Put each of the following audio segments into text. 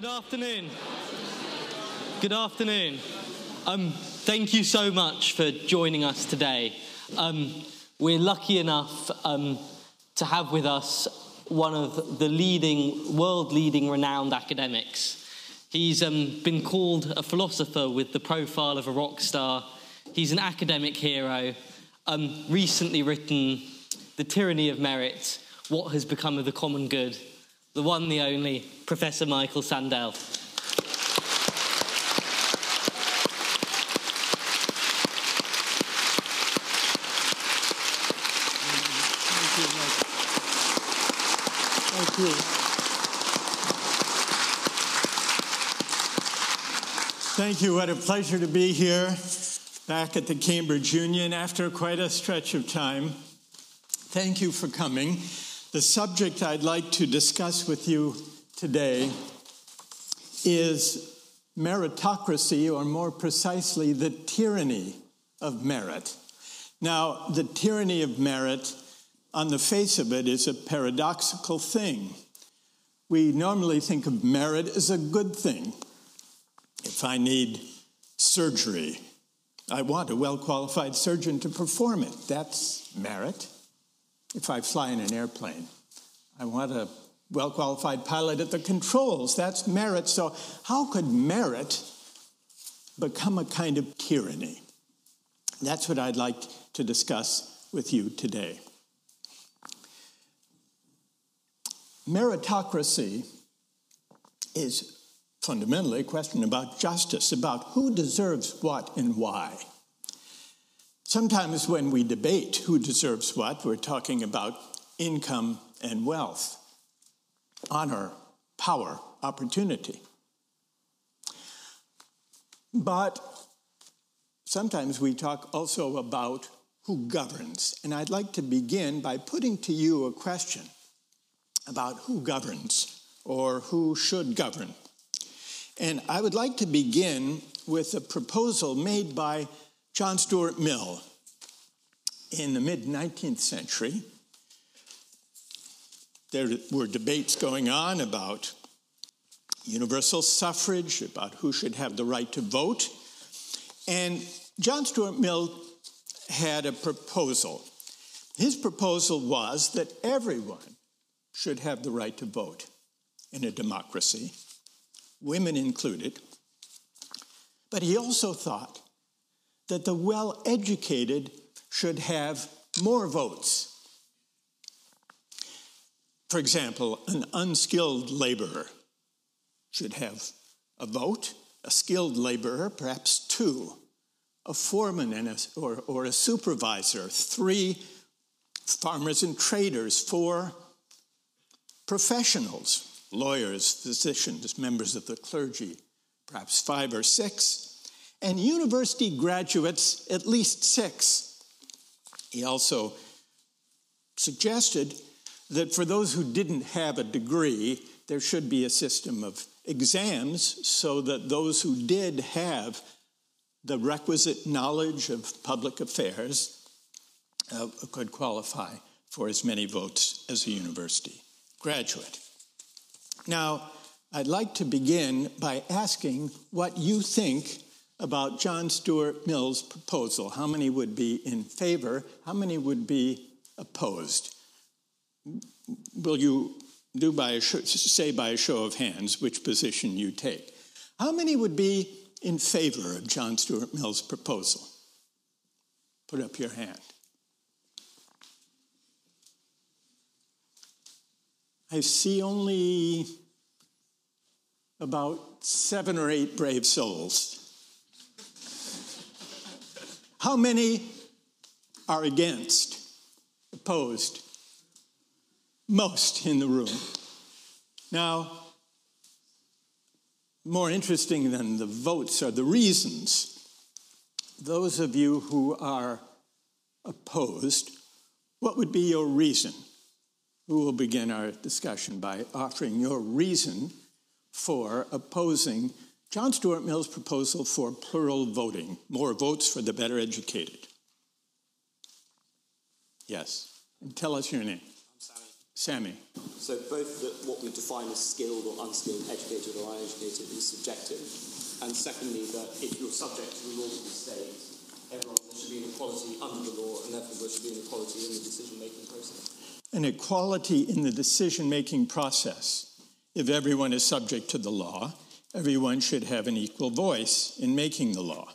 Good afternoon. Good afternoon. Um, thank you so much for joining us today. Um, we're lucky enough um, to have with us one of the leading, world leading renowned academics. He's um, been called a philosopher with the profile of a rock star. He's an academic hero. Um, recently written The Tyranny of Merit What Has Become of the Common Good the one, the only, Professor Michael Sandel. Thank you. What a pleasure to be here back at the Cambridge Union after quite a stretch of time. Thank you for coming. The subject I'd like to discuss with you today is meritocracy, or more precisely, the tyranny of merit. Now, the tyranny of merit, on the face of it, is a paradoxical thing. We normally think of merit as a good thing. If I need surgery, I want a well qualified surgeon to perform it. That's merit if I fly in an airplane. I want a well qualified pilot at the controls. That's merit. So, how could merit become a kind of tyranny? That's what I'd like to discuss with you today. Meritocracy is fundamentally a question about justice, about who deserves what and why. Sometimes when we debate who deserves what, we're talking about income and wealth, honor, power, opportunity. But sometimes we talk also about who governs. And I'd like to begin by putting to you a question about who governs or who should govern. And I would like to begin with a proposal made by John Stuart Mill in the mid 19th century. There were debates going on about universal suffrage, about who should have the right to vote. And John Stuart Mill had a proposal. His proposal was that everyone should have the right to vote in a democracy, women included. But he also thought that the well educated should have more votes. For example, an unskilled laborer should have a vote, a skilled laborer, perhaps two, a foreman and a, or, or a supervisor, three farmers and traders, four professionals, lawyers, physicians, members of the clergy, perhaps five or six, and university graduates, at least six. He also suggested that for those who didn't have a degree, there should be a system of exams so that those who did have the requisite knowledge of public affairs uh, could qualify for as many votes as a university graduate. Now, I'd like to begin by asking what you think about John Stuart Mill's proposal. How many would be in favor? How many would be opposed? Will you do by a say by a show of hands which position you take? How many would be in favor of John Stuart Mill's proposal? Put up your hand. I see only about seven or eight brave souls. How many are against, opposed? Most in the room. Now, more interesting than the votes are the reasons. Those of you who are opposed, what would be your reason? We will begin our discussion by offering your reason for opposing John Stuart Mill's proposal for plural voting, more votes for the better educated. Yes. And tell us your name. I'm Sammy. Sammy. So both that what we define as skilled or unskilled, educated or uneducated is subjective. And secondly, that if you're subject to the laws of the state, everyone should be an equality under the law, and therefore there should be an equality in the decision-making process. An equality in the decision-making process. If everyone is subject to the law, everyone should have an equal voice in making the law.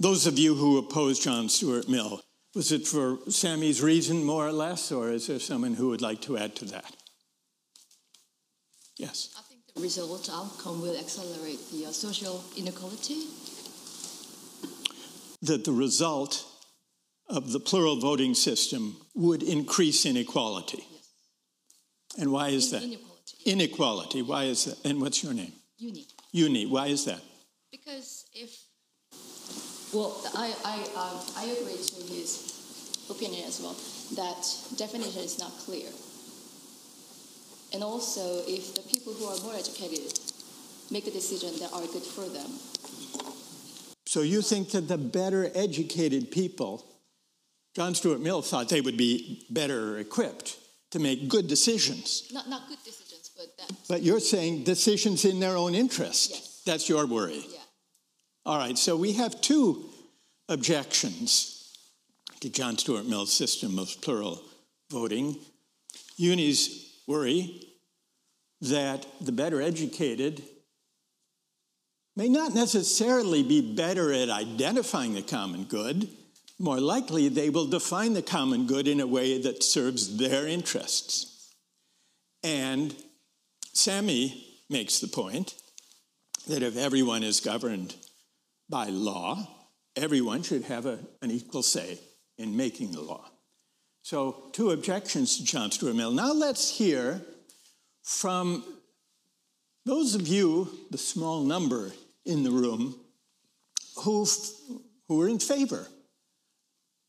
Those of you who oppose John Stuart Mill, was it for Sammy's reason, more or less, or is there someone who would like to add to that? Yes. I think the result outcome will accelerate the uh, social inequality. That the result of the plural voting system would increase inequality. Yes. And why is that? Inequality. Inequality. Why is that? And what's your name? Uni. Uni. Why is that? Because if, well, I, I, um, I agree to his opinion as well, that definition is not clear. And also, if the people who are more educated make a decision that are good for them, So you think that the better educated people, John Stuart Mill thought they would be better equipped to make good decisions. not, not good decisions, but that, But you're saying decisions in their own interest. Yes. That's your worry. yeah. All right, so we have two objections to John Stuart Mill's system of plural voting. Uni's worry that the better educated may not necessarily be better at identifying the common good. More likely, they will define the common good in a way that serves their interests. And Sammy makes the point that if everyone is governed by law, everyone should have a, an equal say in making the law. So, two objections to John Stuart Mill. Now, let's hear from those of you, the small number in the room, who, who are in favor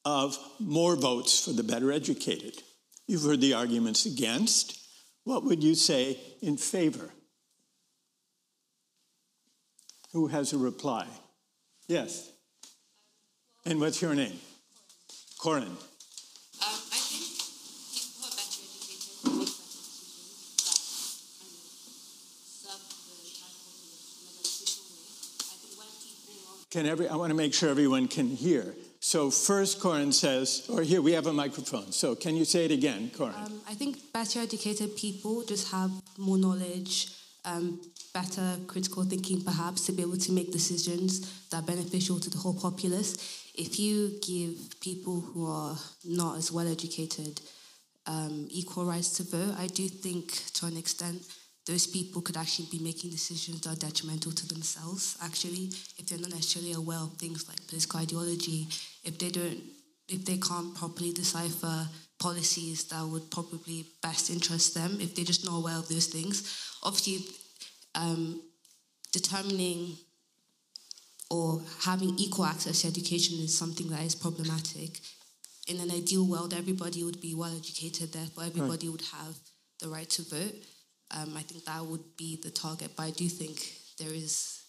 of more votes for the better educated. You've heard the arguments against. What would you say in favor? Who has a reply? Yes. And what's your name? Corin. Um, I think people are better educated make better decisions that serve the entire in a beneficial way. I think when people Can every, I want to make sure everyone can hear. So first Corin says, or here we have a microphone. So can you say it again, Corin? Um, I think better educated people just have more knowledge, um, better critical thinking, perhaps, to be able to make decisions that are beneficial to the whole populace. If you give people who are not as well educated um, equal rights to vote, I do think to an extent those people could actually be making decisions that are detrimental to themselves, actually, if they're not necessarily aware of things like political ideology, if they don't if they can't properly decipher policies that would probably best interest them, if they're just not aware of those things. Obviously, um, determining or having equal access to education is something that is problematic. In an ideal world, everybody would be well educated, therefore, everybody would have the right to vote. Um, I think that would be the target, but I do think there is.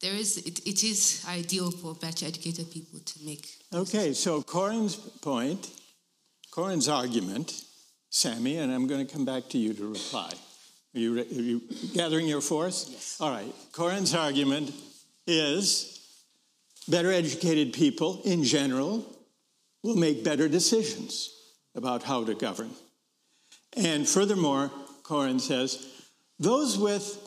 There is it, it is ideal for better educated people to make Okay, so Corin's point, Corin's argument, Sammy, and I'm going to come back to you to reply. Are you, are you gathering your force? Yes. All right. Corin's argument is better educated people in general will make better decisions about how to govern. And furthermore, Corin says those with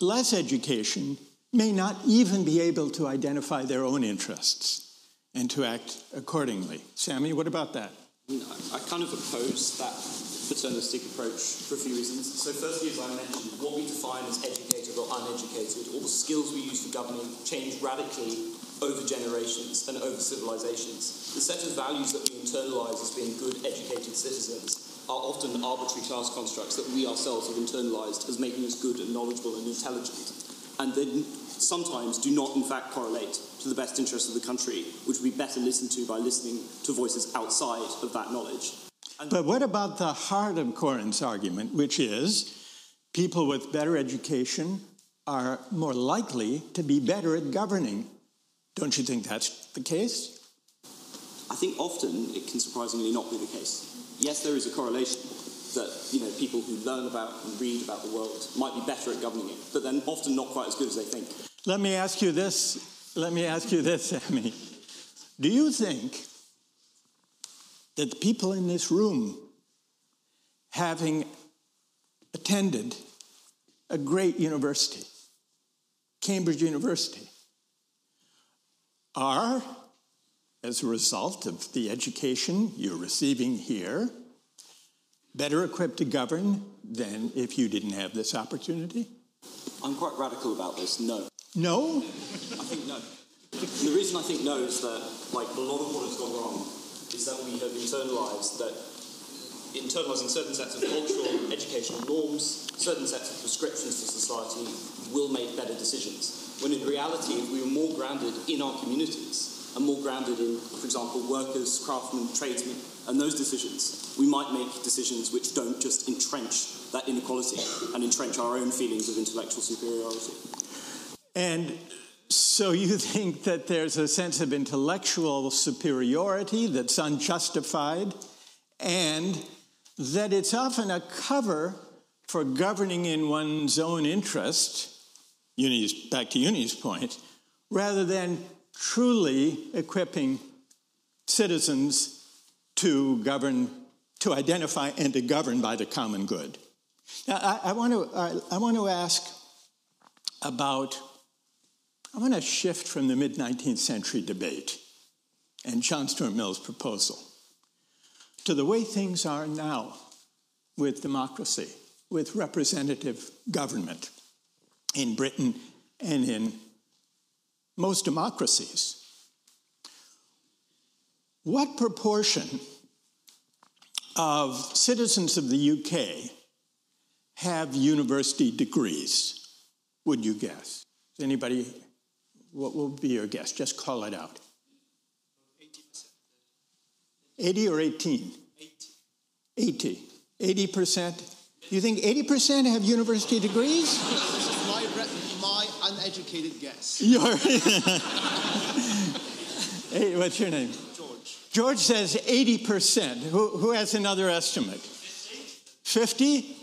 less education may not even be able to identify their own interests and to act accordingly. Sammy, what about that? I, kind of oppose that paternalistic approach for a few reasons. So, firstly, as I mentioned, what we define as educated or uneducated, or the skills we use for governing, change radically over generations and over civilizations. The set of values that we internalize as being good, educated citizens are often arbitrary class constructs that we ourselves have internalized as making us good and knowledgeable and intelligent, and then sometimes do not, in fact, correlate to the best interests of the country, which would be better listened to by listening to voices outside of that knowledge. But what about the heart of Corin's argument, which is people with better education are more likely to be better at governing? Don't you think that's the case? I think often it can surprisingly not be the case. Yes, there is a correlation that you know people who learn about and read about the world might be better at governing it, but then often not quite as good as they think. Let me ask you this. Let me ask you this, Sammy. Do you think that the people in this room, having attended a great university, Cambridge University, are, as a result of the education you're receiving here, better equipped to govern than if you didn't have this opportunity? I'm quite radical about this. No. No? I think no. The reason I think no is that, like, a lot of what has gone wrong is that we have internalized that internalizing certain sets of cultural, educational norms, certain sets of prescriptions to society will make better decisions. When in reality, if we were more grounded in our communities and more grounded in, for example, workers, craftsmen, tradesmen, and those decisions, we might make decisions which don't just entrench that inequality and entrench our own feelings of intellectual superiority. And so you think that there's a sense of intellectual superiority that's unjustified, and that it's often a cover for governing in one's own interest, Uni's, back to Uni's point, rather than truly equipping citizens to govern, to identify and to govern by the common good. Now, I, I want to, I, I want to ask about I want to shift from the mid 19th century debate and John Stuart Mill's proposal to the way things are now with democracy, with representative government in Britain and in most democracies. What proportion of citizens of the UK have university degrees, would you guess? Anybody what will be your guess? Just call it out. 80 or 18? 80. 80. 80 percent. You think 80 percent have university degrees? My, my uneducated guess. Your hey, what's your name? George. George says 80 percent. Who, who has another estimate? 50?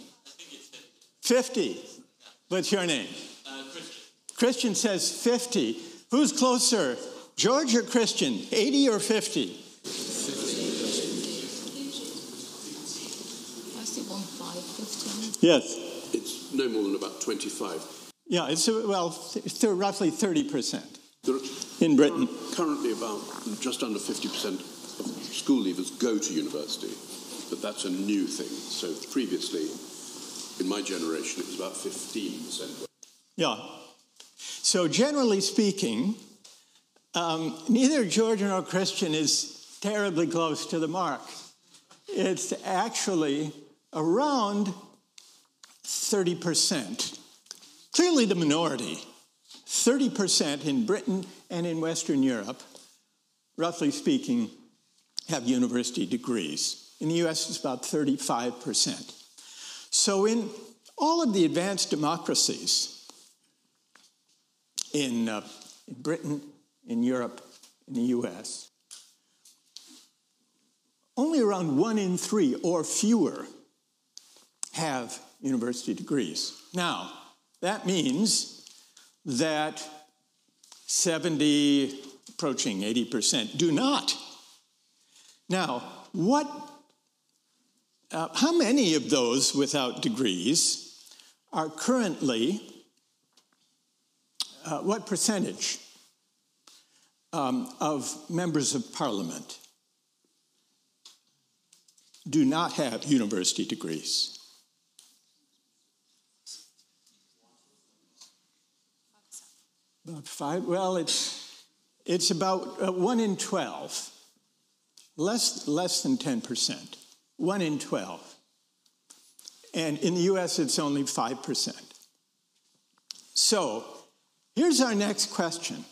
50. What's your name? Uh, Christian Christian says 50. Who's closer, George or Christian? 80 or 50? 50. Yes. It's no more than about 25. Yeah, it's well, th- roughly 30% in Britain. Currently, about just under 50% of school leavers go to university, but that's a new thing. So previously, in my generation, it was about 15%. Yeah, so, generally speaking, um, neither George nor Christian is terribly close to the mark. It's actually around 30%. Clearly, the minority. 30% in Britain and in Western Europe, roughly speaking, have university degrees. In the US, it's about 35%. So, in all of the advanced democracies, in, uh, in Britain, in Europe, in the US. Only around one in three or fewer have university degrees. Now, that means that 70, approaching 80% do not. Now, what, uh, how many of those without degrees are currently uh, what percentage um, of members of parliament do not have university degrees? About five. Well, it's it's about uh, one in twelve, less less than ten percent. One in twelve, and in the U.S. it's only five percent. So Here's our next question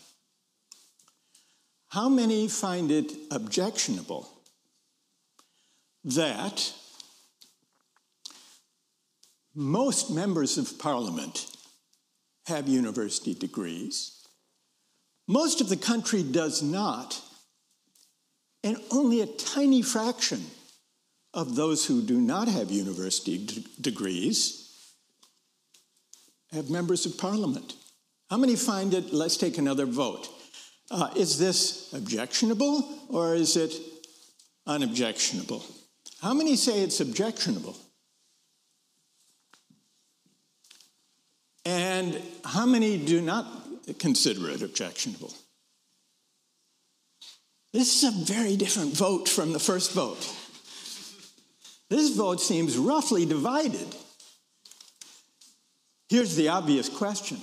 How many find it objectionable that most members of parliament have university degrees? Most of the country does not, and only a tiny fraction of those who do not have university degrees have members of parliament? How many find it? Let's take another vote. Uh, is this objectionable or is it unobjectionable? How many say it's objectionable? And how many do not consider it objectionable? This is a very different vote from the first vote. This vote seems roughly divided. Here's the obvious question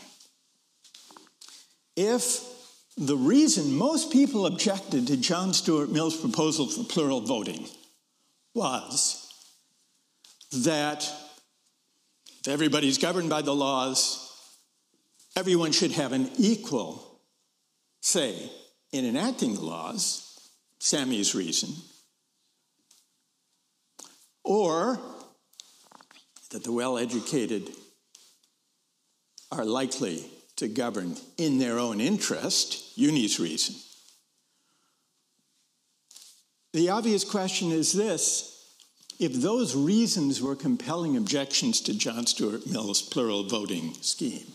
If the reason most people objected to John Stuart Mill's proposal for plural voting was that if everybody's governed by the laws, everyone should have an equal say in enacting the laws, Sammy's reason, or that the well educated are likely to govern in their own interest, Uni's reason. The obvious question is this if those reasons were compelling objections to John Stuart Mill's plural voting scheme,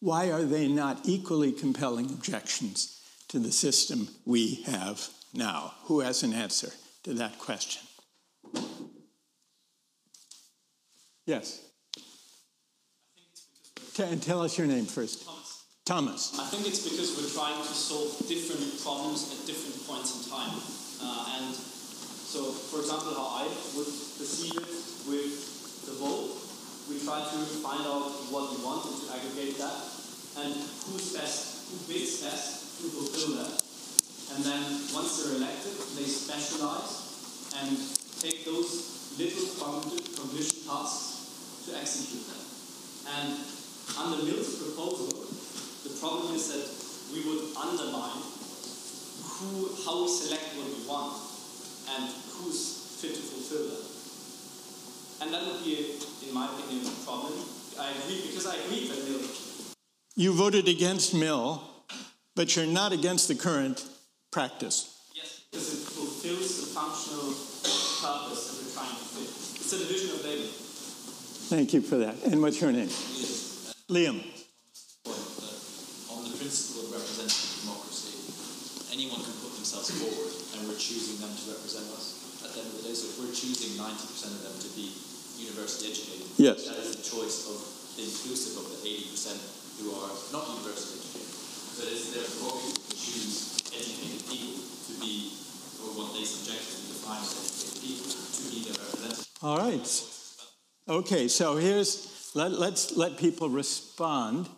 why are they not equally compelling objections to the system we have now? Who has an answer to that question? Yes. And tell us your name first. Thomas. Thomas. I think it's because we're trying to solve different problems at different points in time. Uh, and so, for example, how I would perceive it with the vote, we try to find out what we want and to aggregate that, and who's best, who bids best to fulfill that. And then once they're elected, they specialize and take those little cognition tasks to execute them. And under Mill's proposal, the problem is that we would undermine who, how we select what we want and who's fit to fulfill that. And that would be, in my opinion, a problem. I agree, because I agree that Mill. You voted against Mill, but you're not against the current practice. Yes, because it fulfills the functional purpose that we're trying to fit. It's a division of labor. Thank you for that. And what's your name? Liam. Uh, on the principle of representative democracy, anyone can put themselves forward, and we're choosing them to represent us at the end of the day. So if we're choosing 90% of them to be university educated, Yes. that is a choice of the inclusive of the 80% who are not university educated. So it is their prerogative to choose educated people to be, or what they subjectively define as educated people, to be their representatives. All right. Okay, so here's let, let's let people respond.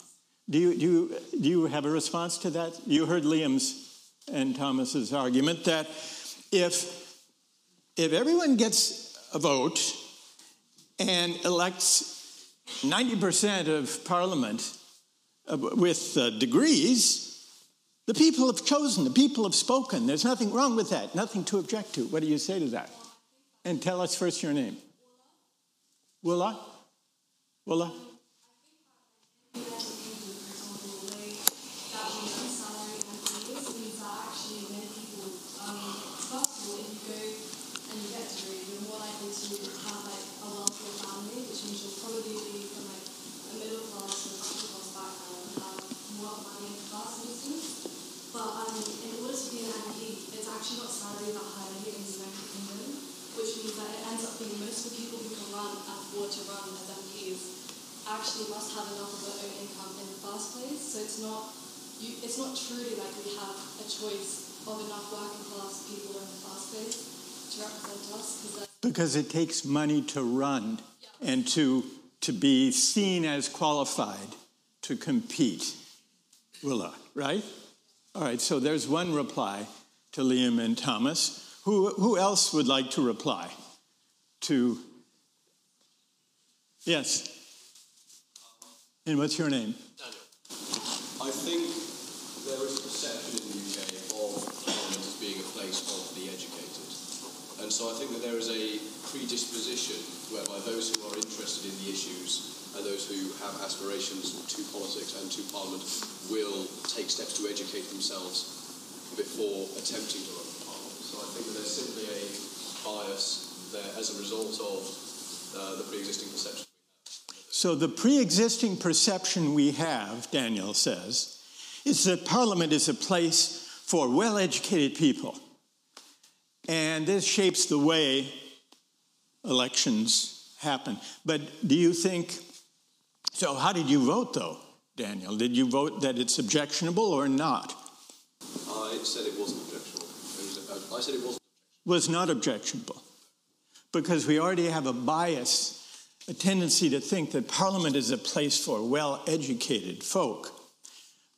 Do you, do, you, do you have a response to that? You heard Liam's and Thomas's argument that if, if everyone gets a vote and elects 90% of parliament uh, with uh, degrees, the people have chosen, the people have spoken. There's nothing wrong with that, nothing to object to. What do you say to that? And tell us first your name. Willa? Willa? But um, in order to be an MP, it's actually got salary that high here in the United Kingdom, which means that it ends up being most of the people who can run and afford to run as MPs actually must have enough of their own income in the first place. So it's not you, it's not truly like we have a choice of enough working class people in the first place to represent us. Because Because it takes money to run and to, to be seen as qualified to compete. Willa, right? All right, so there's one reply to Liam and Thomas. Who, who else would like to reply to? Yes. And what's your name? I think there is a perception in the UK of Parliament as being a place of the educated. And so I think that there is a predisposition whereby those who are interested in the issues and those who have aspirations to politics and to Parliament will take steps to educate themselves before attempting to run for Parliament. So I think that there's simply a bias there as a result of uh, the pre-existing perception. So the pre existing perception we have, Daniel says, is that Parliament is a place for well educated people. And this shapes the way elections happen. But do you think, so how did you vote though, Daniel? Did you vote that it's objectionable or not? I said it wasn't objectionable. Was, uh, I said it wasn't. Was not objectionable. Because we already have a bias a tendency to think that Parliament is a place for well educated folk.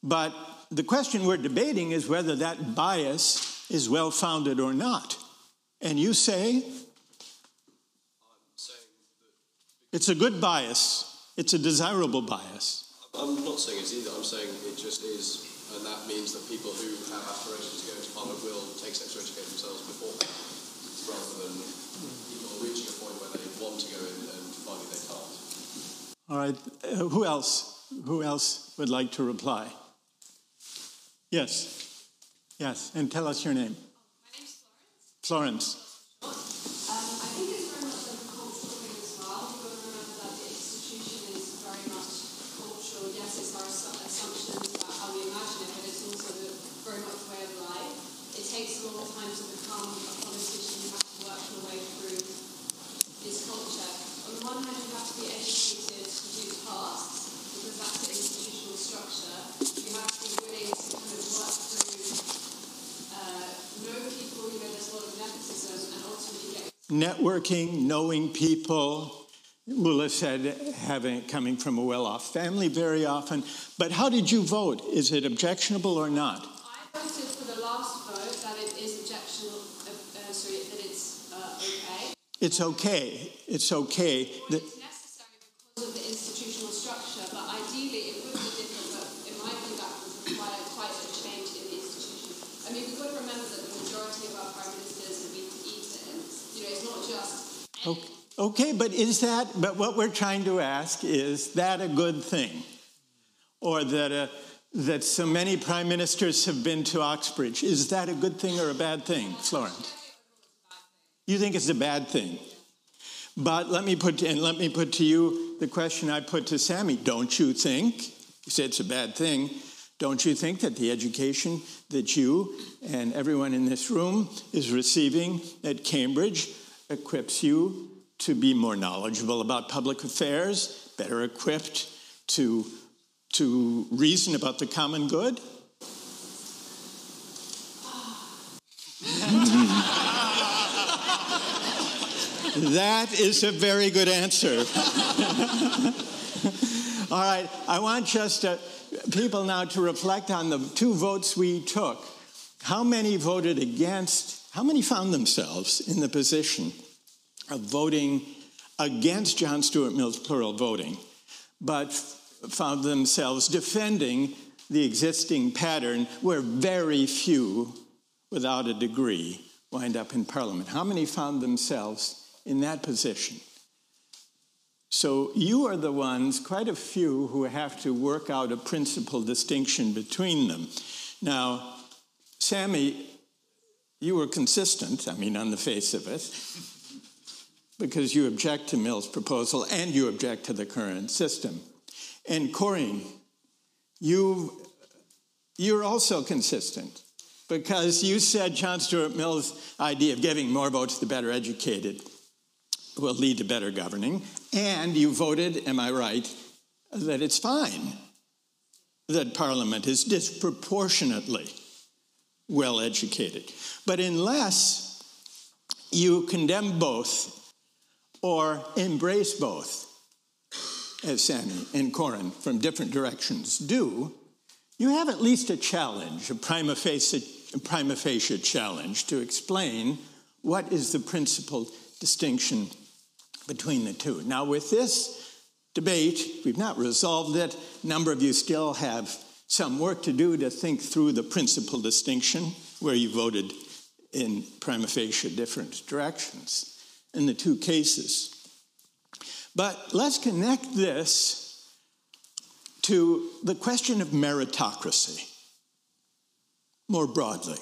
But the question we're debating is whether that bias is well founded or not. And you say? It's a good bias, it's a desirable bias. I'm not saying it's either, I'm saying it just is, and that means that people who have aspirations to go into Parliament will take steps to educate themselves before, rather than people reaching a point where they want to go in and finding they can't. All right, uh, who else? Who else would like to reply? Yes, yes, and tell us your name. My name's Florence. Florence. Florence. Um, I think it's very much like a cultural thing as well. You've got to remember that the institution is very much cultural. Yes, it's our assu- assumptions about how we imagine it, but it's also the, very much way of life. It takes a long time to become a politician. You have to work your way through this culture. On the one hand, you have to be educated to do tasks because that's the institutional structure. You have to be willing to kind of work through, uh, know people. You know, there's a lot of nepotism, and ultimately get Networking, knowing people. Mullah said having coming from a well-off family very often. But how did you vote? Is it objectionable or not? I voted for the last vote that it is objectionable, uh, uh, sorry, that it's uh, okay. It's okay. It's okay. that- It's necessary because of the institutional structure, but ideally it would be different, but in my view that would require quite a change in the institution. I mean, we've got to remember that the majority of our prime ministers have been Eton. You know, it's not just Okay, but is that, but what we're trying to ask is that a good thing? Or that, uh, that so many prime ministers have been to Oxbridge, is that a good thing or a bad thing, Florence? You think it's a bad thing. But let me put, and let me put to you the question I put to Sammy. Don't you think, you say it's a bad thing, don't you think that the education that you and everyone in this room is receiving at Cambridge equips you to be more knowledgeable about public affairs, better equipped to, to reason about the common good? that is a very good answer. All right, I want just uh, people now to reflect on the two votes we took. How many voted against? How many found themselves in the position of voting against John Stuart Mill's plural voting, but found themselves defending the existing pattern where very few without a degree wind up in Parliament? How many found themselves in that position? So you are the ones, quite a few, who have to work out a principal distinction between them. Now, Sammy, you were consistent, I mean, on the face of it, because you object to Mill's proposal and you object to the current system. And Corin, you, you're also consistent because you said John Stuart Mill's idea of giving more votes to the better educated will lead to better governing. And you voted, am I right, that it's fine that Parliament is disproportionately well educated. But unless you condemn both or embrace both, as Sammy and Corin from different directions do, you have at least a challenge, a prima facie, a prima facie challenge to explain what is the principal distinction between the two. Now, with this debate, we've not resolved it. A number of you still have some work to do to think through the principal distinction where you voted in prima facie different directions in the two cases. But let's connect this to the question of meritocracy more broadly,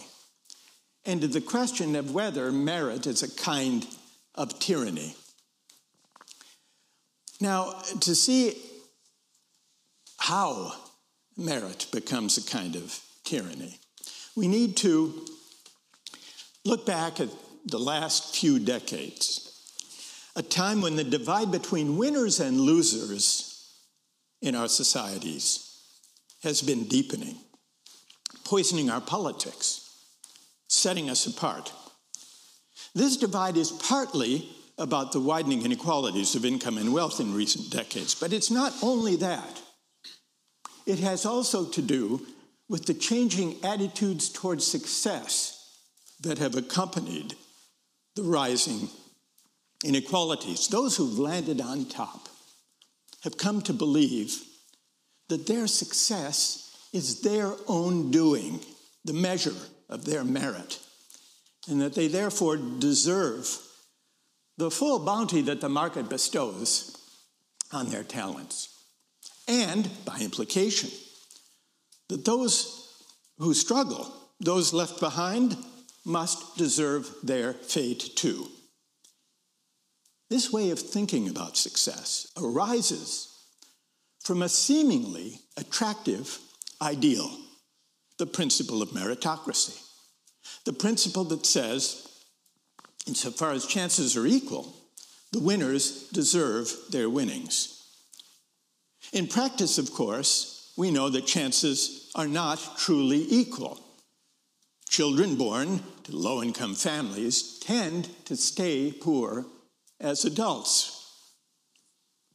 and to the question of whether merit is a kind of tyranny. Now, to see how merit becomes a kind of tyranny, we need to look back at the last few decades, a time when the divide between winners and losers in our societies has been deepening, poisoning our politics, setting us apart. This divide is partly about the widening inequalities of income and wealth in recent decades, but it's not only that. It has also to do with the changing attitudes towards success that have accompanied the rising inequalities. Those who've landed on top have come to believe that their success is their own doing, the measure of their merit, and that they therefore deserve the full bounty that the market bestows on their talents. And, by implication, that those who struggle, those left behind, must deserve their fate too. This way of thinking about success arises from a seemingly attractive ideal, the principle of meritocracy. The principle that says, insofar as chances are equal, the winners deserve their winnings. In practice, of course, we know that chances are not truly equal. Children born to low income families tend to stay poor as adults.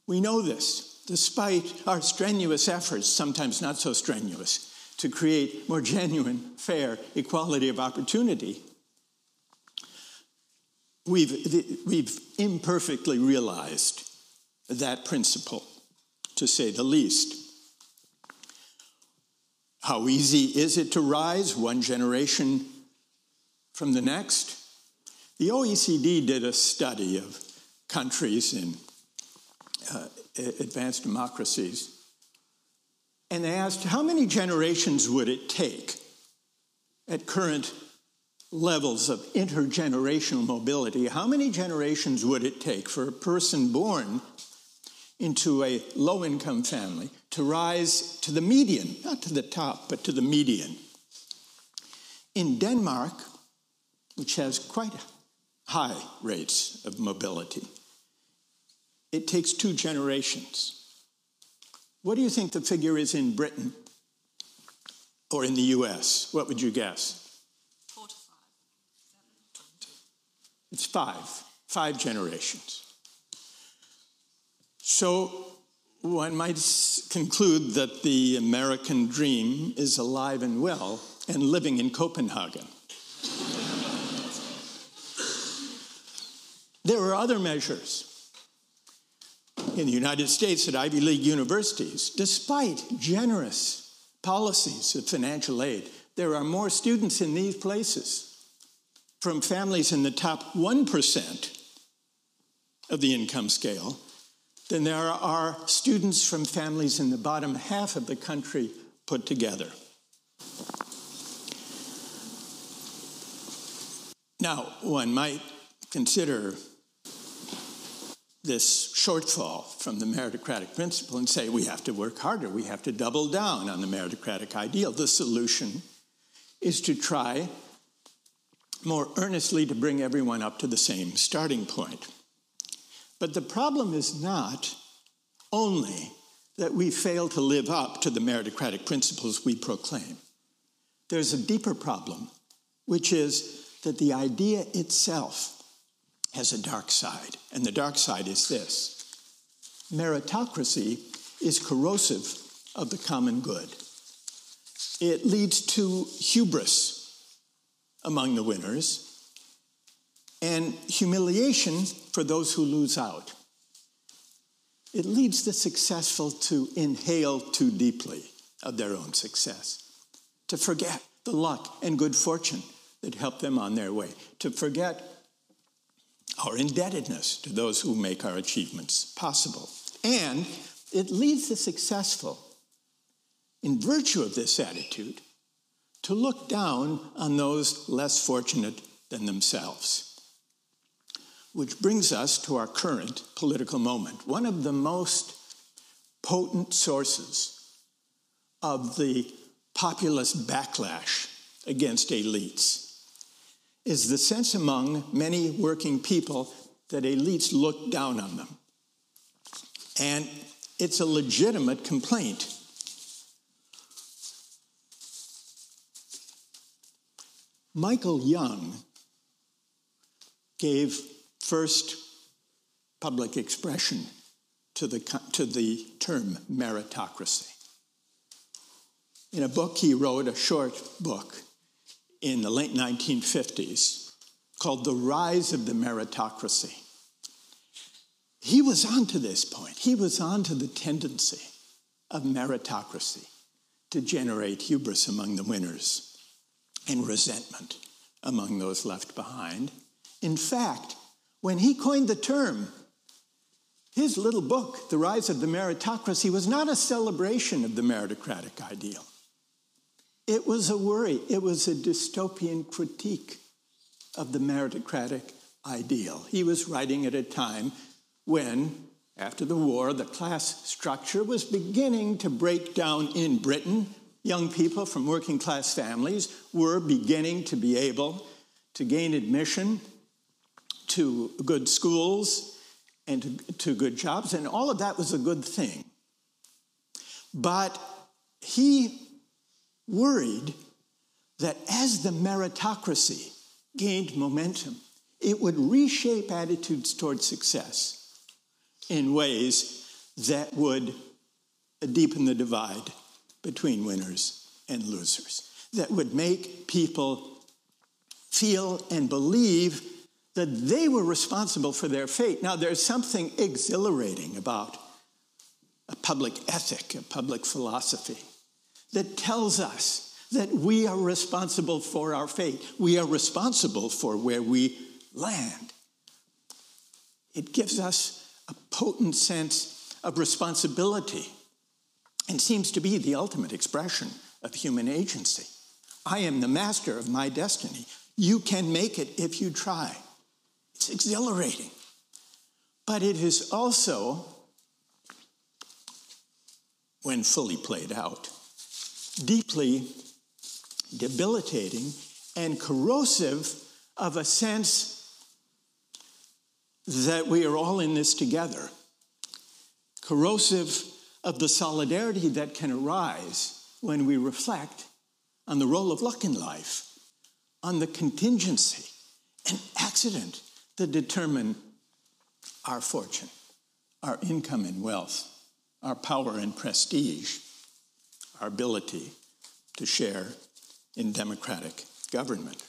We know this, despite our strenuous efforts, sometimes not so strenuous, to create more genuine, fair equality of opportunity. We've, we've imperfectly realized that principle, to say the least. How easy is it to rise one generation from the next? The OECD did a study of countries in uh, advanced democracies, and they asked how many generations would it take at current levels of intergenerational mobility, how many generations would it take for a person born into a low income family to rise to the median, not to the top, but to the median? In Denmark, which has quite high rates of mobility, it takes two generations. What do you think the figure is in Britain or in the US? What would you guess? Four to five. It's five, five generations. So one might conclude that the American dream is alive and well and living in Copenhagen. there are other measures. In the United States, at Ivy League universities, despite generous policies of financial aid, there are more students in these places from families in the top 1% of the income scale than there are students from families in the bottom half of the country put together. Now, one might consider this shortfall from the meritocratic principle and say we have to work harder, we have to double down on the meritocratic ideal. The solution is to try more earnestly to bring everyone up to the same starting point. But the problem is not only that we fail to live up to the meritocratic principles we proclaim. There's a deeper problem, which is that the idea itself has a dark side. And the dark side is this meritocracy is corrosive of the common good. It leads to hubris among the winners, and humiliation for those who lose out. It leads the successful to inhale too deeply of their own success, to forget the luck and good fortune that helped them on their way, to forget our indebtedness to those who make our achievements possible. And it leads the successful, in virtue of this attitude, to look down on those less fortunate than themselves. Which brings us to our current political moment. One of the most potent sources of the populist backlash against elites is the sense among many working people that elites look down on them. And it's a legitimate complaint. Michael Young gave first public expression to the, to the term meritocracy. In a book he wrote, a short book, in the late 1950s called The Rise of the Meritocracy. He was on to this point. He was on to the tendency of meritocracy to generate hubris among the winners and resentment among those left behind. In fact, when he coined the term, his little book, The Rise of the Meritocracy, was not a celebration of the meritocratic ideal. It was a worry, it was a dystopian critique of the meritocratic ideal. He was writing at a time when, after the war, the class structure was beginning to break down in Britain. Young people from working class families were beginning to be able to gain admission to good schools and to, to good jobs, and all of that was a good thing. But he worried that as the meritocracy gained momentum, it would reshape attitudes toward success in ways that would deepen the divide between winners and losers, that would make people feel and believe that they were responsible for their fate. Now, there's something exhilarating about a public ethic, a public philosophy that tells us that we are responsible for our fate. We are responsible for where we land. It gives us a potent sense of responsibility and seems to be the ultimate expression of human agency. I am the master of my destiny. You can make it if you try. It's exhilarating. But it is also, when fully played out, deeply debilitating and corrosive of a sense that we are all in this together, corrosive of the solidarity that can arise when we reflect on the role of luck in life, on the contingency and accident that determine our fortune, our income and wealth, our power and prestige our ability to share in democratic government.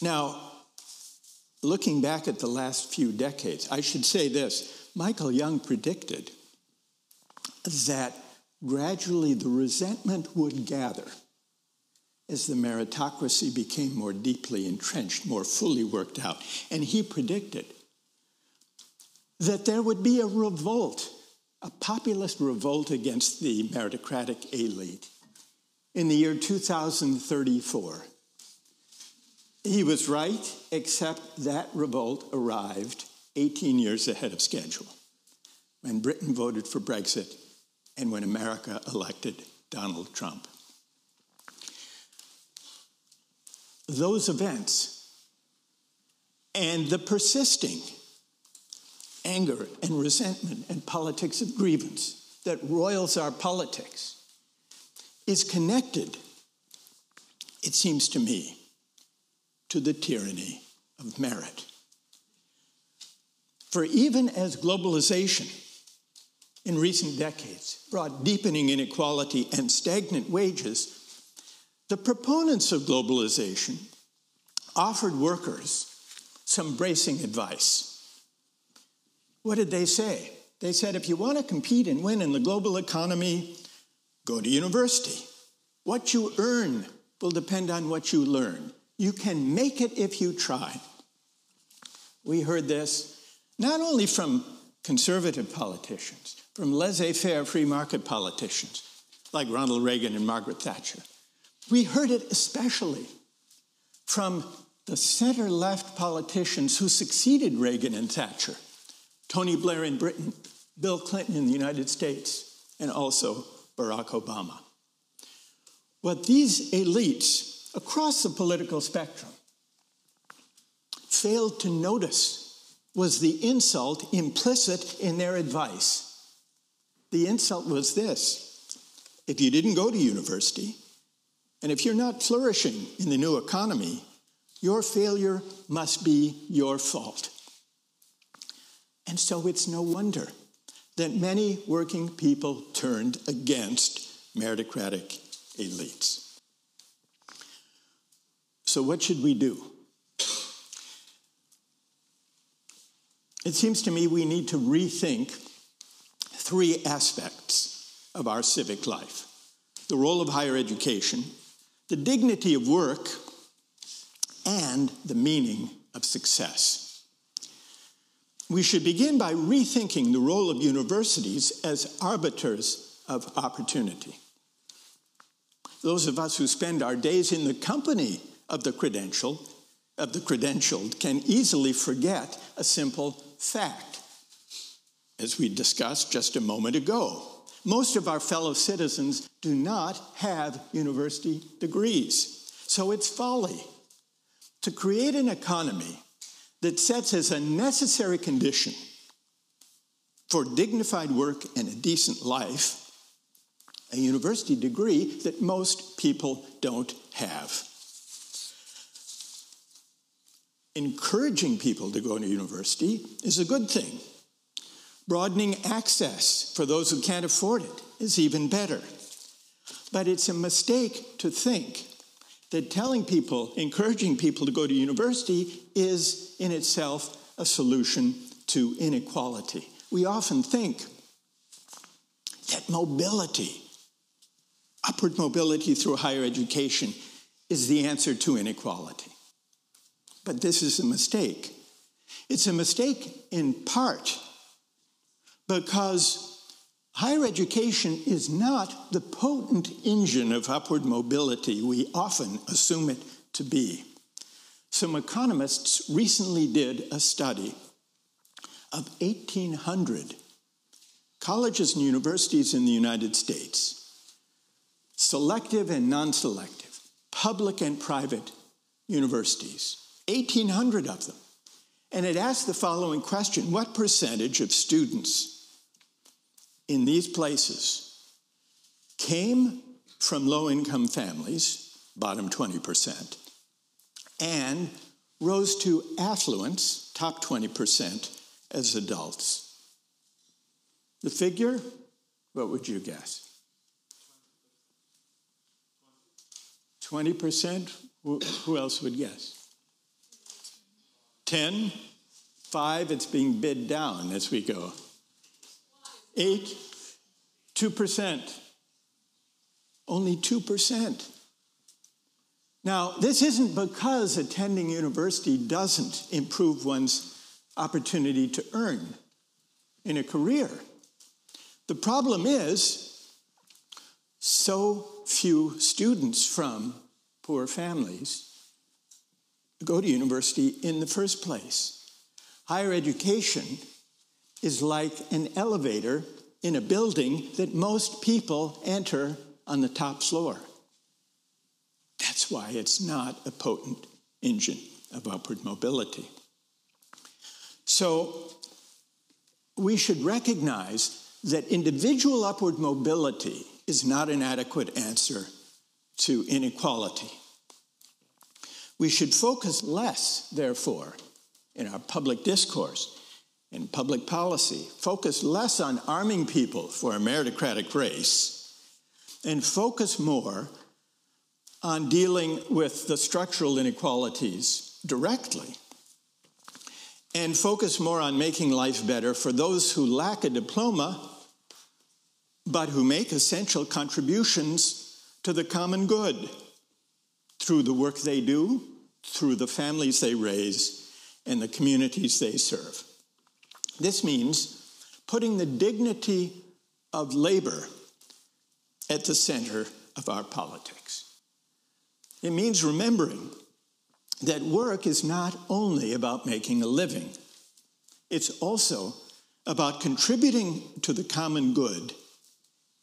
Now, looking back at the last few decades, I should say this Michael Young predicted that gradually the resentment would gather as the meritocracy became more deeply entrenched, more fully worked out. And he predicted that there would be a revolt, a populist revolt against the meritocratic elite in the year 2034. He was right, except that revolt arrived 18 years ahead of schedule when Britain voted for Brexit and when America elected Donald Trump. Those events and the persisting anger and resentment and politics of grievance that roils our politics is connected, it seems to me, to the tyranny of merit. For even as globalization in recent decades brought deepening inequality and stagnant wages, the proponents of globalization offered workers some bracing advice. What did they say? They said if you want to compete and win in the global economy, go to university. What you earn will depend on what you learn. You can make it if you try. We heard this not only from conservative politicians, from laissez faire free market politicians like Ronald Reagan and Margaret Thatcher. We heard it especially from the center left politicians who succeeded Reagan and Thatcher Tony Blair in Britain, Bill Clinton in the United States, and also Barack Obama. What these elites across the political spectrum failed to notice was the insult implicit in their advice. The insult was this if you didn't go to university, and if you're not flourishing in the new economy, your failure must be your fault. And so it's no wonder that many working people turned against meritocratic elites. So, what should we do? It seems to me we need to rethink three aspects of our civic life the role of higher education, the dignity of work, and the meaning of success. We should begin by rethinking the role of universities as arbiters of opportunity. Those of us who spend our days in the company of the credentialed, of the credentialed can easily forget a simple fact. As we discussed just a moment ago, most of our fellow citizens do not have university degrees. So it's folly to create an economy that sets as a necessary condition for dignified work and a decent life a university degree that most people don't have. Encouraging people to go to university is a good thing. Broadening access for those who can't afford it is even better. But it's a mistake to think that telling people, encouraging people to go to university is in itself a solution to inequality. We often think that mobility upward mobility through higher education is the answer to inequality. But this is a mistake. It's a mistake in part because higher education is not the potent engine of upward mobility we often assume it to be. Some economists recently did a study of 1,800 colleges and universities in the United States selective and non selective, public and private universities, 1,800 of them. And it asked the following question What percentage of students in these places came from low income families, bottom 20%, and rose to affluence, top 20%, as adults? The figure, what would you guess? 20%? Who else would guess? 10? 5? It's being bid down as we go. 8? 2%. Only 2%. Now, this isn't because attending university doesn't improve one's opportunity to earn in a career. The problem is so few students from poor families go to university in the first place. Higher education is like an elevator in a building that most people enter on the top floor. That's why it's not a potent engine of upward mobility. So we should recognize that individual upward mobility is not an adequate answer to inequality. We should focus less, therefore, in our public discourse, in public policy, focus less on arming people for a meritocratic race, and focus more on dealing with the structural inequalities directly, and focus more on making life better for those who lack a diploma but who make essential contributions to the common good through the work they do, through the families they raise, and the communities they serve. This means putting the dignity of labor at the center of our politics. It means remembering that work is not only about making a living, it's also about contributing to the common good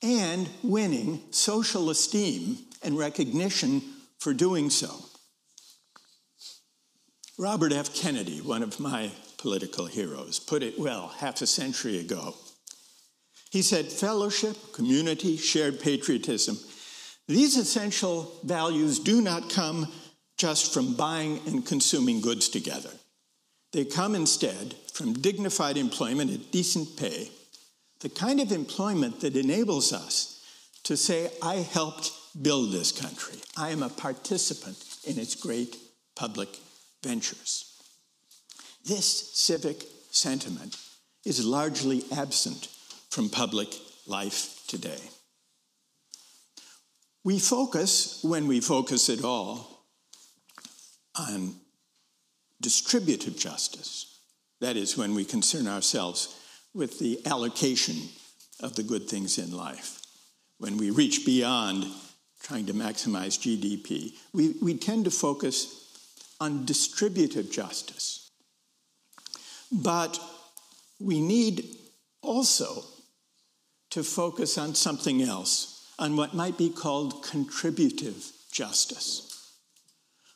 and winning social esteem and recognition for doing so. Robert F. Kennedy, one of my political heroes, put it well half a century ago. He said, Fellowship, community, shared patriotism, these essential values do not come just from buying and consuming goods together. They come instead from dignified employment at decent pay, the kind of employment that enables us to say, I helped build this country. I am a participant in its great public ventures. This civic sentiment is largely absent from public life today. We focus, when we focus at all, on distributive justice. That is, when we concern ourselves with the allocation of the good things in life. When we reach beyond trying to maximize GDP, we, we tend to focus on distributive justice. But we need also to focus on something else, on what might be called contributive justice,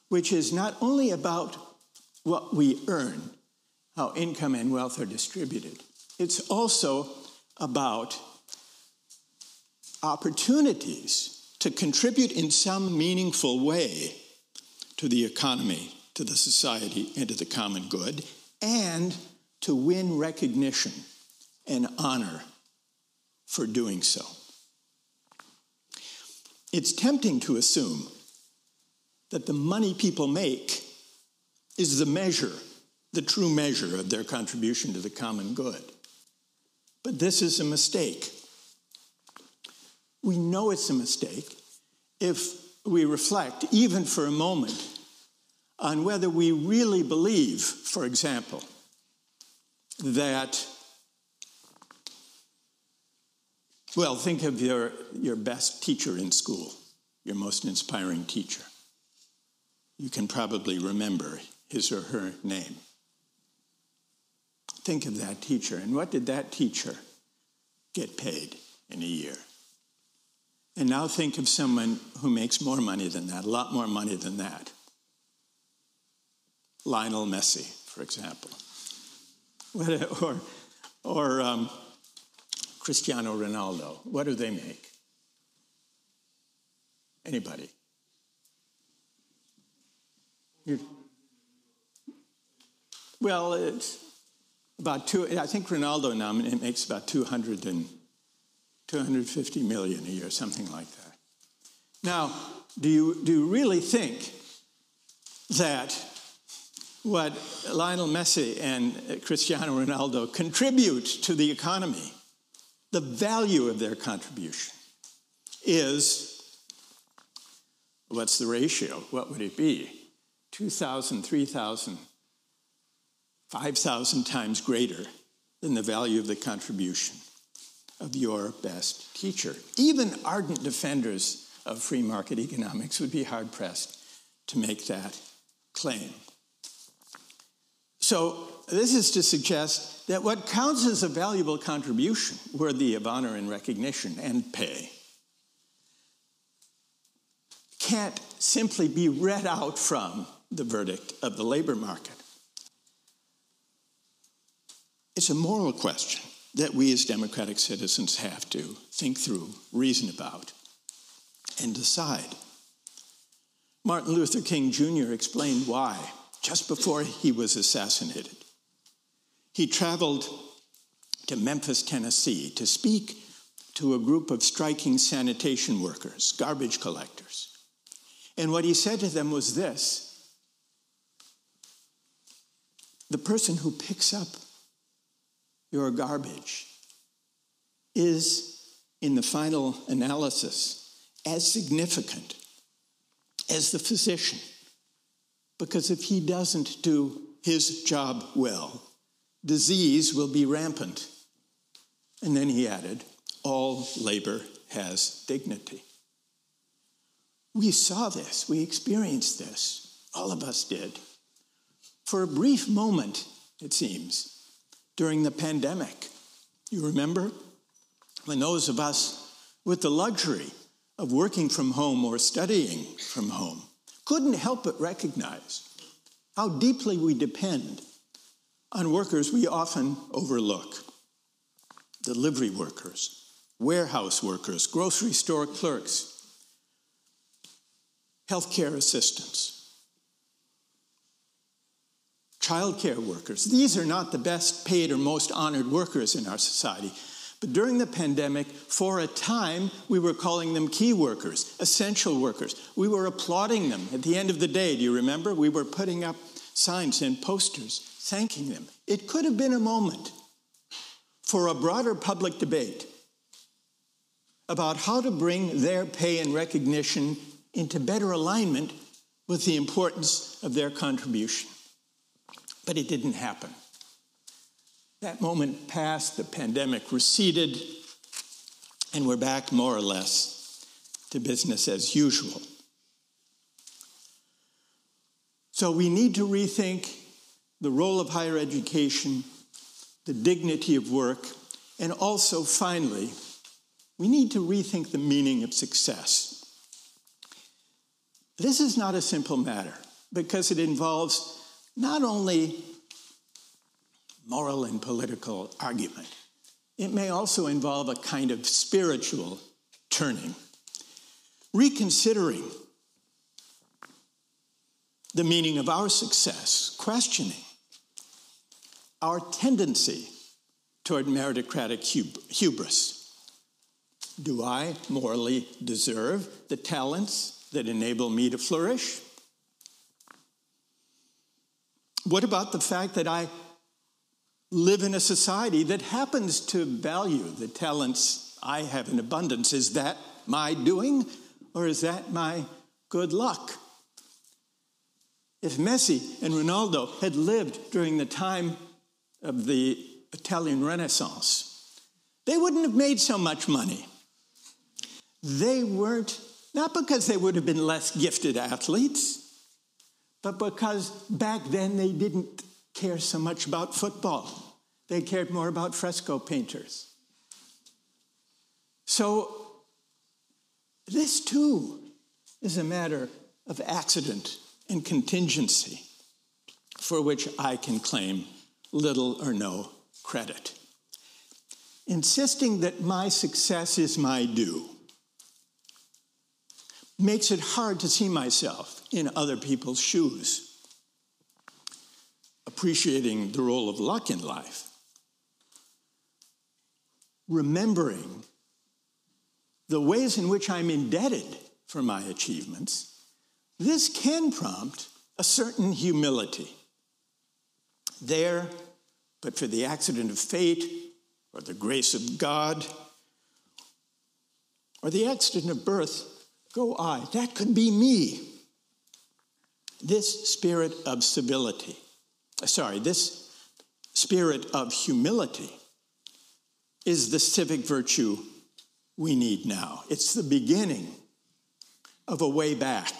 which is not only about what we earn, how income and wealth are distributed, it's also about opportunities to contribute in some meaningful way to the economy, to the society, and to the common good, and to win recognition and honor for doing so. It's tempting to assume that the money people make is the measure, the true measure of their contribution to the common good. But this is a mistake. We know it's a mistake if we reflect, even for a moment, on whether we really believe, for example, that, well, think of your, your best teacher in school, your most inspiring teacher. You can probably remember his or her name. Think of that teacher, and what did that teacher get paid in a year? And now think of someone who makes more money than that, a lot more money than that. Lionel Messi, for example, or, or um, Cristiano Ronaldo. What do they make? Anybody? You're, well, it's about two. I think Ronaldo now makes about 200 and 250 million a year, something like that. Now, do you, do you really think that what Lionel Messi and Cristiano Ronaldo contribute to the economy, the value of their contribution, is what's the ratio? What would it be? 2,000, 3,000, 5,000 times greater than the value of the contribution of your best teacher. Even ardent defenders of free market economics would be hard pressed to make that claim. So, this is to suggest that what counts as a valuable contribution, worthy of honor and recognition and pay, can't simply be read out from the verdict of the labor market. It's a moral question that we as democratic citizens have to think through, reason about, and decide. Martin Luther King Jr. explained why just before he was assassinated. He traveled to Memphis, Tennessee to speak to a group of striking sanitation workers, garbage collectors. And what he said to them was this the person who picks up your garbage is, in the final analysis, as significant as the physician. Because if he doesn't do his job well, disease will be rampant. And then he added, all labor has dignity. We saw this, we experienced this All of us did. For a brief moment, it seems, during the pandemic. You remember? When those of us with the luxury of working from home or studying from home couldn't help but recognize how deeply we depend on workers we often overlook delivery workers, warehouse workers, grocery store clerks, healthcare assistants, childcare workers. These are not the best paid or most honored workers in our society. But during the pandemic, for a time, we were calling them key workers, essential workers. We were applauding them at the end of the day. Do you remember? We were putting up signs and posters thanking them. It could have been a moment for a broader public debate about how to bring their pay and recognition into better alignment with the importance of their contribution. But it didn't happen. That moment passed, the pandemic receded, and we're back more or less to business as usual. So we need to rethink the role of higher education, the dignity of work, and also, finally, we need to rethink the meaning of success. This is not a simple matter because it involves not only moral and political argument, it may also involve a kind of spiritual turning, reconsidering the meaning of our success, questioning our tendency toward meritocratic hubris. Do I morally deserve the talents that enable me to flourish? What about the fact that I live in a society that happens to value the talents I have in abundance? Is that my doing or is that my good luck? If Messi and Ronaldo had lived during the time of the Italian Renaissance, they wouldn't have made so much money. They weren't, not because they would have been less gifted athletes, but because back then they didn't care so much about football. They cared more about fresco painters. So, this too is a matter of accident and contingency for which I can claim little or no credit. Insisting that my success is my due makes it hard to see myself in other people's shoes. Appreciating the role of luck in life, remembering the ways in which I'm indebted for my achievements this can prompt a certain humility. There, but for the accident of fate, or the grace of God, or the accident of birth, go I. That could be me. This spirit of civility, sorry, this spirit of humility is the civic virtue we need now. It's the beginning of a way back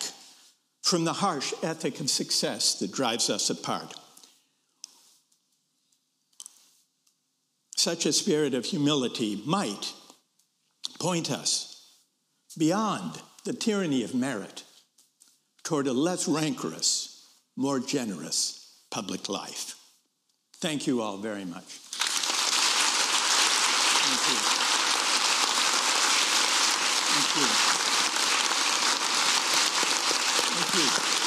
from the harsh ethic of success that drives us apart. Such a spirit of humility might point us beyond the tyranny of merit toward a less rancorous, more generous public life. Thank you all very much. Thank you. Thank you.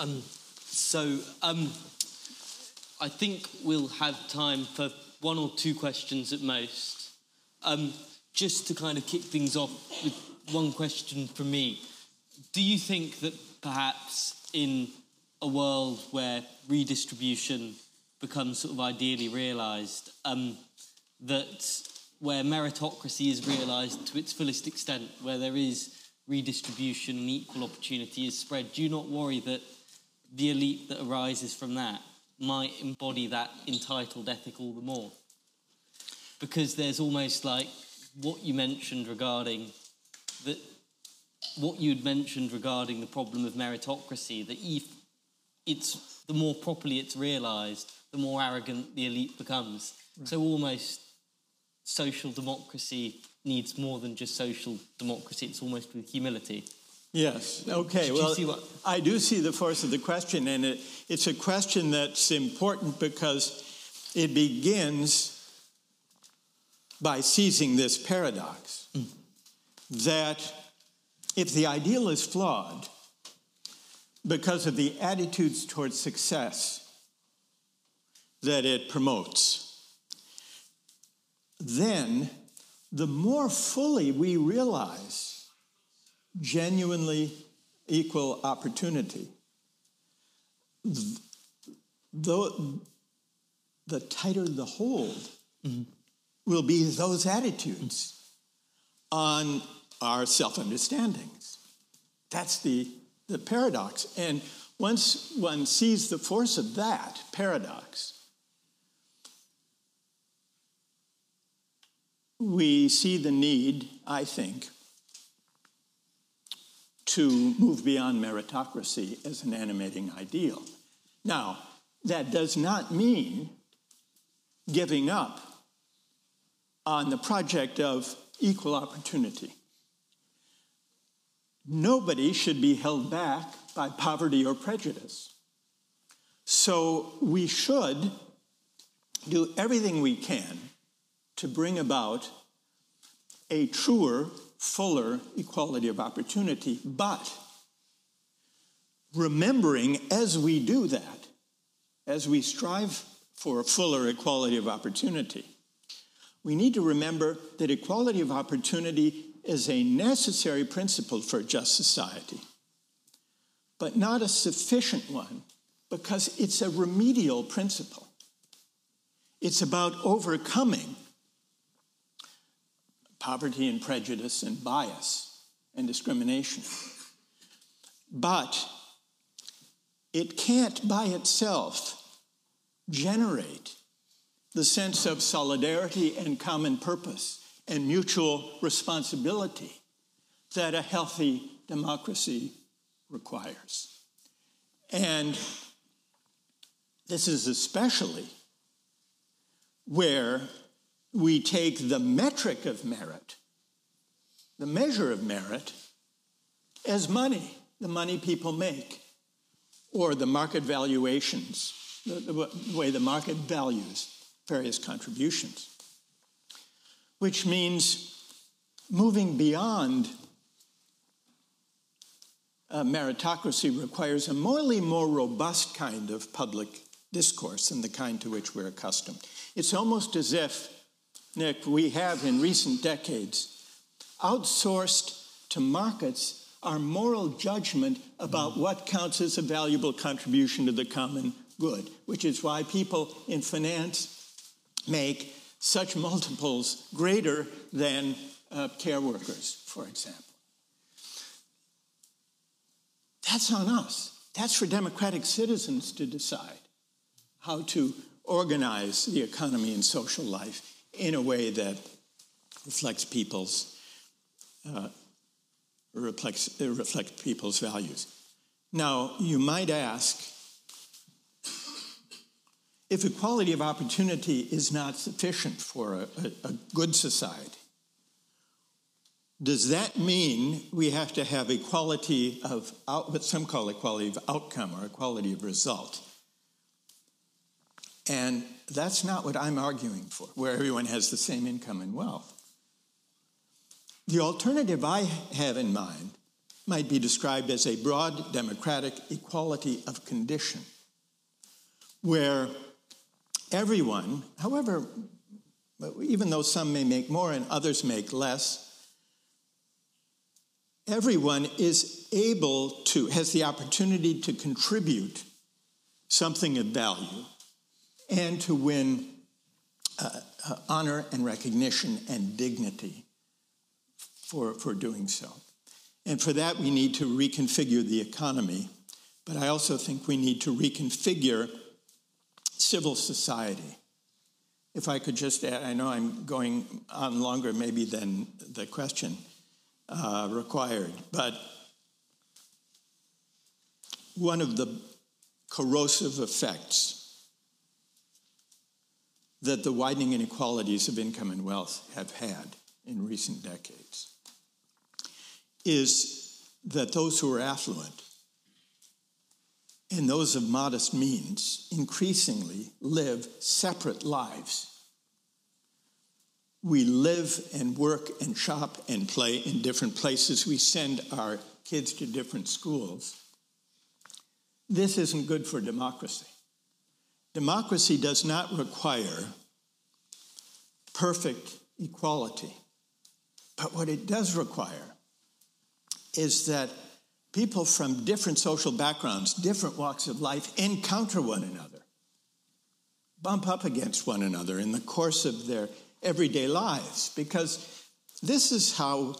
Um, so um, I think we'll have time for one or two questions at most. Um, just to kind of kick things off with one question from me. Do you think that perhaps in a world where redistribution becomes sort of ideally realised, um, that where meritocracy is realised to its fullest extent, where there is redistribution and equal opportunity is spread, do you not worry that the elite that arises from that might embody that entitled ethic all the more? Because there's almost like what you mentioned regarding that what you'd mentioned regarding the problem of meritocracy, that if it's the more properly it's realized, the more arrogant the elite becomes. Right. So almost social democracy needs more than just social democracy, it's almost with humility. Yes, okay. well, I do see the force of the question, and it, it's a question that's important because it begins by seizing this paradox mm. that if the ideal is flawed because of the attitudes towards success that it promotes, then the more fully we realize genuinely equal opportunity, the, the tighter the hold mm-hmm. will be those attitudes on our self understandings. That's the, the paradox. And once one sees the force of that paradox, we see the need, I think, to move beyond meritocracy as an animating ideal. Now, that does not mean giving up on the project of equal opportunity. Nobody should be held back by poverty or prejudice. So we should do everything we can to bring about a truer, fuller equality of opportunity, but remembering as we do that, as we strive for a fuller equality of opportunity, we need to remember that equality of opportunity is a necessary principle for a just society, but not a sufficient one because it's a remedial principle. It's about overcoming poverty and prejudice and bias and discrimination. But it can't by itself generate the sense of solidarity and common purpose and mutual responsibility that a healthy democracy requires. And this is especially where we take the metric of merit, the measure of merit, as money, the money people make, or the market valuations, the, the way the market values various contributions which means moving beyond uh, meritocracy requires a morally more robust kind of public discourse than the kind to which we're accustomed. It's almost as if, Nick, we have in recent decades outsourced to markets our moral judgment about what counts as a valuable contribution to the common good, which is why people in finance make such multiples greater than uh, care workers, for example. That's on us. That's for democratic citizens to decide how to organize the economy and social life in a way that reflects people's uh, reflects, reflects people's values. Now, you might ask, if equality of opportunity is not sufficient for a, a, a good society, does that mean we have to have equality of out, what some call equality of outcome or equality of result? And that's not what I'm arguing for, where everyone has the same income and wealth. The alternative I have in mind might be described as a broad democratic equality of condition, where everyone, however, even though some may make more and others make less, everyone is able to, has the opportunity to contribute something of value and to win uh, uh, honor and recognition and dignity for, for doing so. And for that, we need to reconfigure the economy. But I also think we need to reconfigure civil society. If I could just add, I know I'm going on longer maybe than the question uh, required, but one of the corrosive effects that the widening inequalities of income and wealth have had in recent decades is that those who are affluent and those of modest means increasingly live separate lives. We live and work and shop and play in different places. We send our kids to different schools. This isn't good for democracy. Democracy does not require perfect equality. But what it does require is that people from different social backgrounds, different walks of life encounter one another, bump up against one another in the course of their everyday lives, because this is how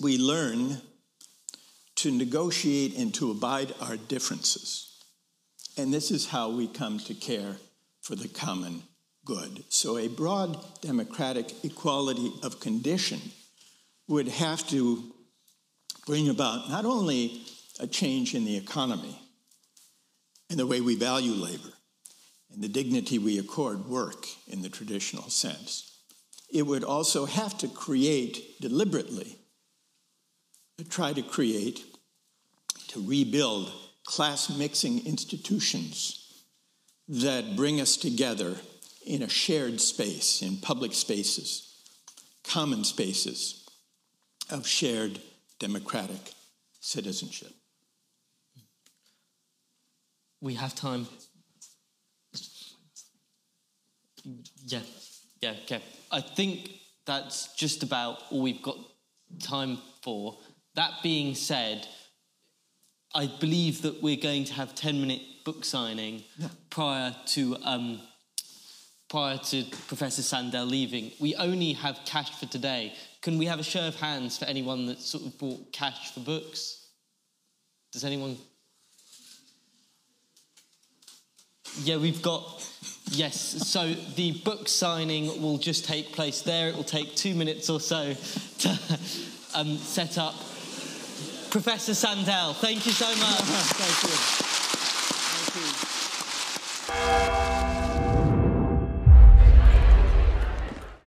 we learn to negotiate and to abide our differences. And this is how we come to care for the common good. So, a broad democratic equality of condition would have to bring about not only a change in the economy and the way we value labor and the dignity we accord work in the traditional sense, it would also have to create deliberately, try to create, to rebuild class mixing institutions that bring us together in a shared space, in public spaces, common spaces of shared democratic citizenship. We have time. Yeah, yeah, okay. I think that's just about all we've got time for. That being said, I believe that we're going to have 10 minute book signing yeah. prior to um, prior to Professor Sandel leaving. We only have cash for today. Can we have a show of hands for anyone that sort of bought cash for books? Does anyone? Yeah, we've got. Yes, so the book signing will just take place there. It will take two minutes or so to um, set up. Professor Sandel. Thank you so much. Thank you. Thank you.